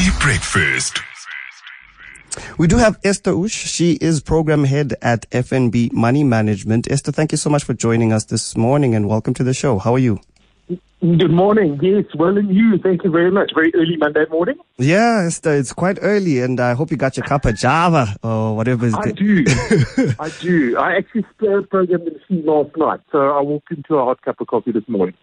Early breakfast. We do have Ester Ochse. She is program head at FNB Money Management. Ester, thank you so much for joining us this morning and welcome to the show. How are you? Good morning. Yes, well, and you. Thank you very much. Very early Monday morning. Yeah, Ester, it's quite early and I hope you got your cup of Java or whatever. Is I do. I do. I actually programmed the machine last night, so I walked into a hot cup of coffee this morning.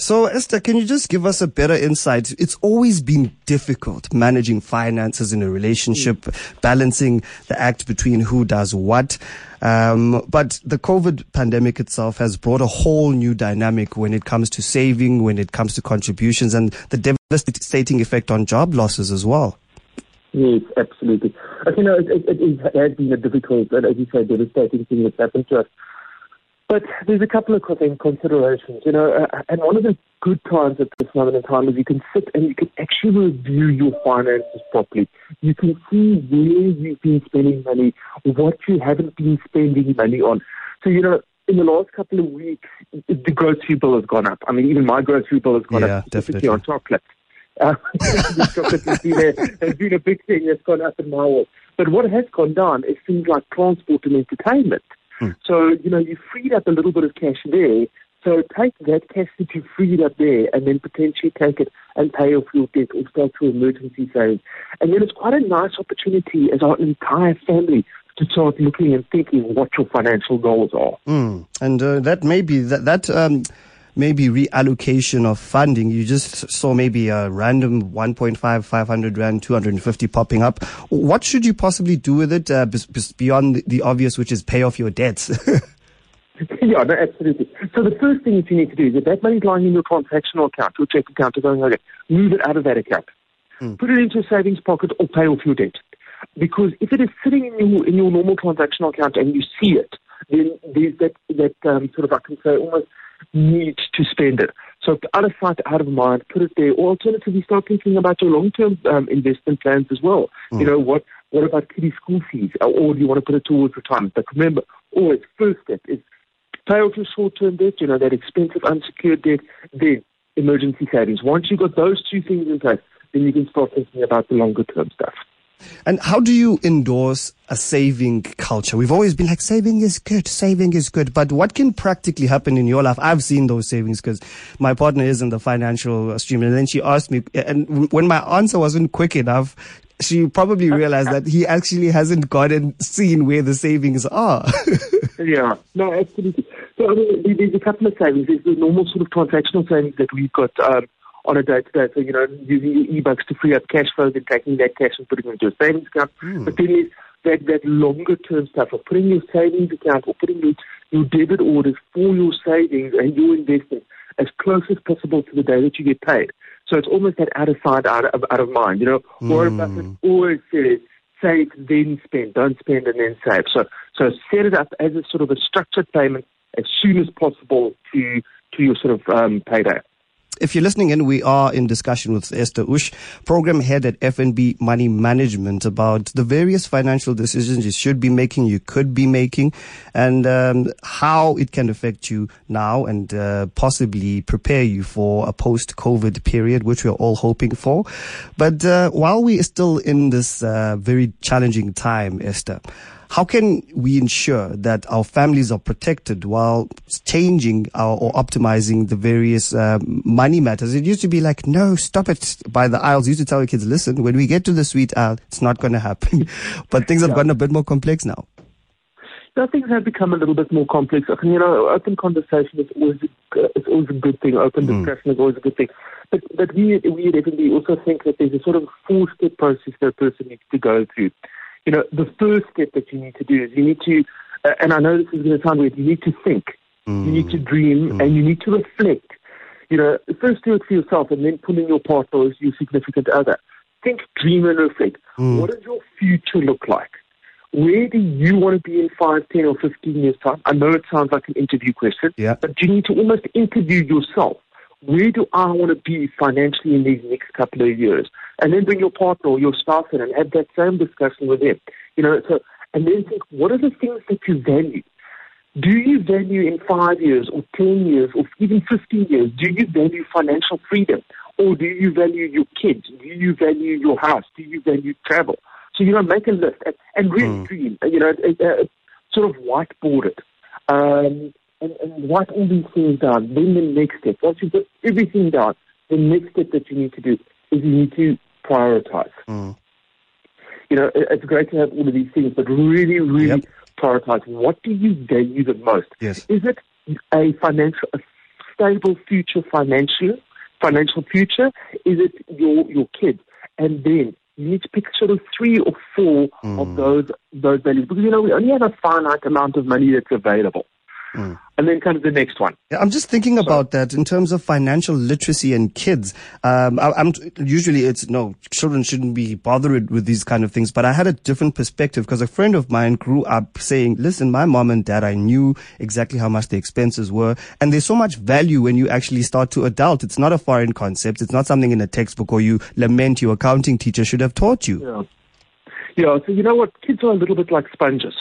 So, Ester, can you just give us a better insight? It's always been difficult managing finances in a relationship, mm. balancing the act between who does what. Um, but the COVID pandemic itself has brought a whole new dynamic when it comes to saving, when it comes to contributions, and the devastating effect on job losses as well. Yes, absolutely. You know, it, it, it has been a difficult and, as you say, devastating thing that's happened to us. But there's a couple of considerations, you know, uh, and one of the good times at this moment in time is you can sit and you can actually review your finances properly. You can see where you've been spending money, what you haven't been spending money on. So, you know, in the last couple of weeks, the grocery bill has gone up. I mean, even my grocery bill has gone yeah, up, definitely on chocolate. Uh, chocolate has been, a, has been a big thing that's gone up in my world. But what has gone down is things like transport and entertainment. Hmm. So, you know, you freed up a little bit of cash there. So take that cash that you freed up there and then potentially take it and pay off your debt or start to emergency savings. And then it's quite a nice opportunity as our entire family to start looking and thinking what your financial goals are. Mm. And uh, that may be that, that um, maybe reallocation of funding. You just saw maybe a random 1.5, 500 rand, 250 popping up. What should you possibly do with it uh, beyond the obvious, which is pay off your debts? yeah, no, absolutely. So the first thing that you need to do is if that money's lying in your transactional account, your check account, or going okay, move it out of that account. Mm. Put it into a savings pocket or pay off your debt. Because if it is sitting in your in your normal transactional account and you see it, then there's that that um, sort of I can say almost need to spend it. So out of sight, out of mind, put it there. Or alternatively, start thinking about your long-term um, investment plans as well. Mm. You know, what what about kiddie school fees? Or do you want to put it towards retirement? But remember, always first step is pay off your short-term debt, you know, that expensive unsecured debt, then emergency savings. Once you've got those two things in place, then you can start thinking about the longer-term stuff. And how do you endorse a saving culture? We've always been like, saving is good, saving is good. But what can practically happen in your life? I've seen those savings because my partner is in the financial stream. And then she asked me, and when my answer wasn't quick enough, she probably realized that he actually hasn't gotten seen where the savings are. yeah, no, absolutely. So I mean, there's a couple of savings. There's the normal sort of transactional savings that we've got. Um, on a day to day. So, you know, using your eBucks to free up cash flow, then taking that cash and putting it into a savings account. Mm. But then there's that, that longer term stuff of putting your savings account or putting your, your debit orders for your savings and your investments as close as possible to the day that you get paid. So it's almost that out of sight, out of, out of mind. You know, mm. Warren Buffett always says, save, then spend. Don't spend and then save. So, so set it up as a sort of a structured payment as soon as possible to, to your sort of um, payday. If you're listening in, we are in discussion with Ester Ochse, program head at FNB Money Management about the various financial decisions you should be making, you could be making, and um, how it can affect you now and uh, possibly prepare you for a post-COVID period, which we're all hoping for. But uh, while we are still in this uh, very challenging time, Ester, how can we ensure that our families are protected while changing our, or optimizing the various uh, money matters? It used to be like, no, stop it by the aisles. used to tell the kids, listen, when we get to the sweet aisle, it's not going to happen. but things have yeah. gotten a bit more complex now. Things have become a little bit more complex. I mean, you know, open conversation is always a, it's always a good thing. Open mm. discussion is always a good thing. But but we we definitely also think that there's a sort of four step process that a person needs to go through you know, the first step that you need to do is you need to, uh, and I know this is going to sound weird, you need to think, mm. you need to dream, mm. and you need to reflect. You know, first do it for yourself and then pull in your partner as your significant other. Think, dream, and reflect. Mm. What does your future look like? Where do you want to be in 5, 10, or 15 years' time? I know it sounds like an interview question, yeah. but you need to almost interview yourself where do I want to be financially in these next couple of years? And then bring your partner or your spouse in and have that same discussion with them. You know, so, and then think, what are the things that you value? Do you value in five years or 10 years or even 15 years, do you value financial freedom? Or do you value your kids? Do you value your house? Do you value travel? So, you know, make a list and, and really mm. dream, you know, uh, sort of whiteboard it. Um, and, and write all these things down. Then the next step, once you've got everything down, the next step that you need to do is you need to prioritize. Mm. You know, it, it's great to have all of these things, but really, really yep. prioritize. What do you value the most? Yes. Is it a financial, a stable future financial, financial future? Is it your your kids? And then you need to pick sort of three or four mm. of those those values because you know we only have a finite amount of money that's available. Mm. And then comes the next one. Yeah, I'm just thinking so, about that in terms of financial literacy and kids. Um, I, am usually it's no children shouldn't be bothered with these kind of things, but I had a different perspective because a friend of mine grew up saying, "Listen, my mom and dad, I knew exactly how much the expenses were, and there's so much value when you actually start to adult. It's not a foreign concept. It's not something in a textbook or you lament your accounting teacher should have taught you." Yeah. Yeah, so you know what? Kids are a little bit like sponges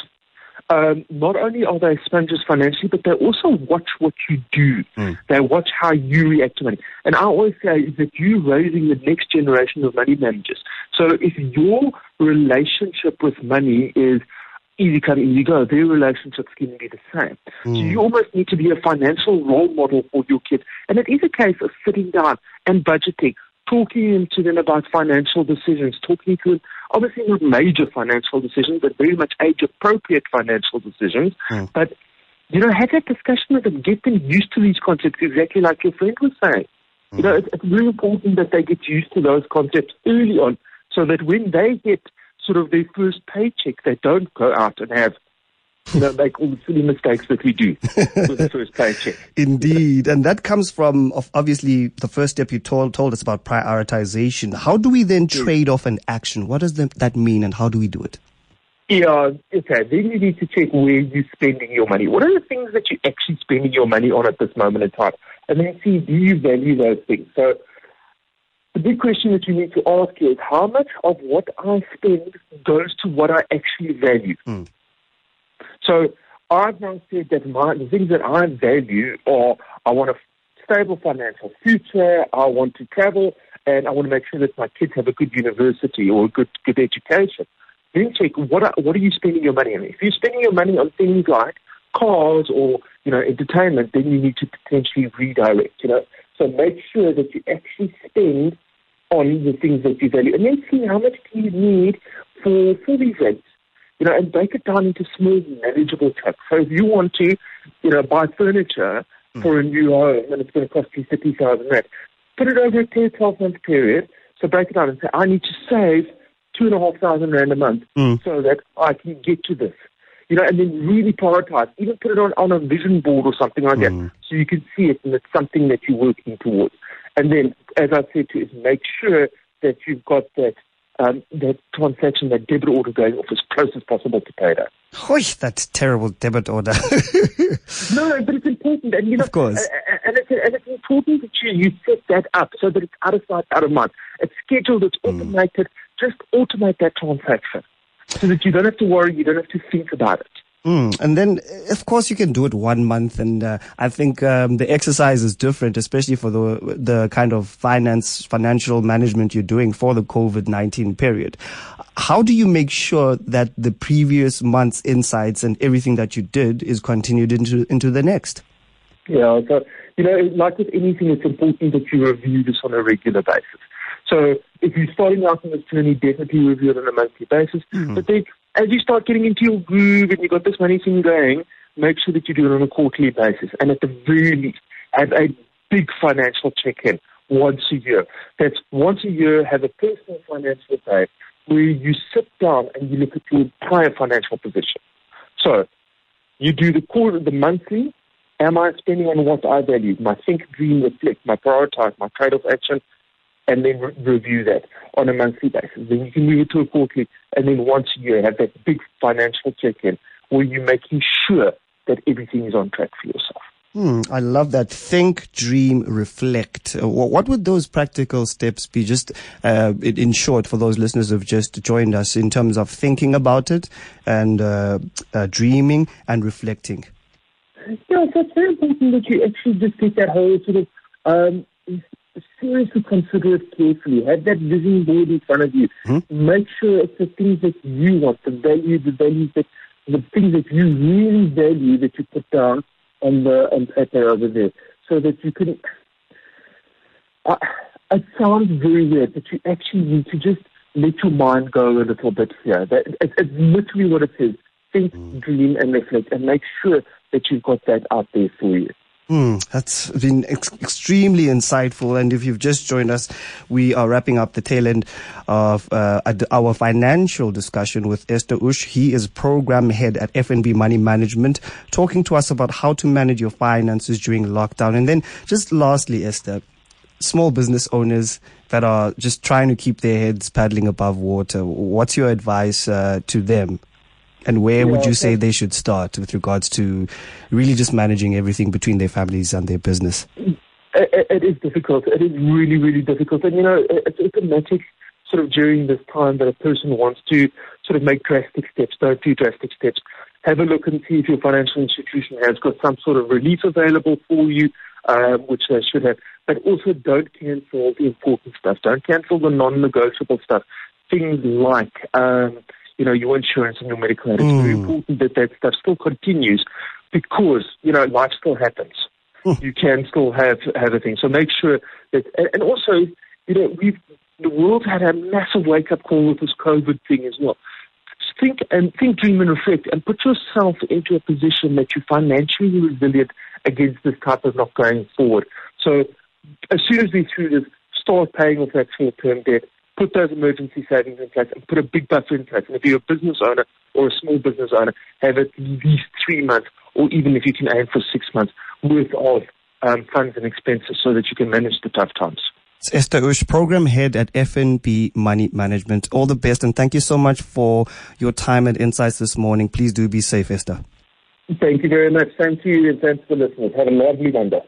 um, not only are they sponges financially, but they also watch what you do. Mm. They watch how you react to money. And I always say is that you're raising the next generation of money managers. So if your relationship with money is easy come, easy go, their relationship's going to be the same. Mm. So you almost need to be a financial role model for your kids. And it is a case of sitting down and budgeting, talking to them about financial decisions, talking to them obviously not major financial decisions, but very much age appropriate financial decisions. Mm. But, you know, have that discussion with them, get them used to these concepts exactly like your friend was saying. Mm. You know, it's, it's very important that they get used to those concepts early on so that when they get sort of their first paycheck, they don't go out and have you know, make all the silly mistakes that we do with the first paycheck. Indeed. And that comes from obviously the first step you told, told us about prioritization. How do we then trade off an action? What does that mean and how do we do it? Yeah, okay. Then you need to check where you're spending your money. What are the things that you're actually spending your money on at this moment in time? And then see, do you value those things? So the big question that you need to ask is how much of what I spend goes to what I actually value? Mm. So I've now said that my, the things that I value are I want a stable financial future, I want to travel, and I want to make sure that my kids have a good university or a good, good education. Then check what are, what are you spending your money on? If you're spending your money on things like cars or you know entertainment, then you need to potentially redirect. You know, so make sure that you actually spend on the things that you value, and then see how much do you need for for these rents you know, and break it down into small, manageable chunks. So if you want to, you know, buy furniture mm. for a new home and it's going to cost you 50,000 rand, put it over a 10, 12 month period. So break it down and say, I need to save two and a half thousand rand a month mm. so that I can get to this. You know, and then really prioritize. Even put it on, on a vision board or something like mm. that hmm. so you can see it and it's something that you're working towards. And then, as I said to you, is make sure that you've got that um, that transaction, that debit order going off as close as possible to payday. Oy, that terrible debit order. no, but it's important, and you know, of course, and it's, and it's important that you, you set that up so that it's out of sight, out of mind. It's scheduled, it's hmm. automated. Mm. Just automate that transaction so that you don't have to worry, you don't have to think about it. Mm. And then, of course, you can do it one month, and uh, I think um, the exercise is different, especially for the the kind of finance financial management you're doing for the COVID nineteen period. How do you make sure that the previous month's insights and everything that you did is continued into into the next? Yeah, so you know, like with anything, it's important that you review this on a regular basis. So if you're starting out on this journey, definitely review it on a monthly basis. Mm-hmm. But then as you start getting into your groove and you've got this money thing going, make sure that you do it on a quarterly basis. And at the very least, have a big financial check-in once a year. That's once a year, have a personal financial day where you sit down and you look at your entire financial position. So you do the quarter, the monthly. Am I spending on what I value? My think, dream, reflect, my prioritize, my trade-off action, and then re- review that on a monthly basis. Then you can move it to a quarterly, and then once a year have that big financial check-in where you're making sure that everything is on track for yourself. Hmm, I love that. Think, dream, reflect. Uh, what would those practical steps be? Just uh, in short, for those listeners who've just joined us, in terms of thinking about it and uh, uh, dreaming and reflecting. Yeah, so it's very important that you actually just get that whole sort of um, seriously consider it carefully. Have that vision board in front of you. Mm-hmm. Make sure it's the things that you want, the value, the values that, the things that you really value that you put down on the on paper over there, so that you can. Uh, it sounds very weird, but you actually need to just let your mind go a little bit here. That it, it's literally what it is. Think, mm. dream, and reflect, and make sure that you've got that out there for you. Mm, that's been ex- extremely insightful. And if you've just joined us, we are wrapping up the tail end of uh, our financial discussion with Ester Ochse. He is program head at FNB Money Management, talking to us about how to manage your finances during lockdown. And then just lastly, Ester, small business owners that are just trying to keep their heads paddling above water, what's your advice uh, to them? And where yeah, would you say they should start with regards to really just managing everything between their families and their business? It, it is difficult. It is really, really difficult. And, you know, it's automatic sort of during this time that a person wants to sort of make drastic steps, don't do drastic steps. Have a look and see if your financial institution has got some sort of relief available for you, um, which they should have. But also don't cancel the important stuff. Don't cancel the non-negotiable stuff. Things like, um, you know, your insurance and your medical aid. It's mm. very important that that stuff still continues because, you know, life still happens. Mm. You can still have, have a thing. So make sure that, and also, you know, we've, the world had a massive wake up call with this COVID thing as well. Think and think, dream and reflect and put yourself into a position that you're financially resilient against this type of not going forward. So as soon as we through this, start paying off that short term debt, put those emergency savings in place and put a big buffer in place. And if you're a business owner or a small business owner, have at least three months, or even if you can aim for six months, worth of um, funds and expenses so that you can manage the tough times. It's Ester Ochse, Program Head at FNB Money Management. All the best and thank you so much for your time and insights this morning. Please do be safe, Ester. Thank you very much. Thank you and thanks for listening. Have a lovely Monday.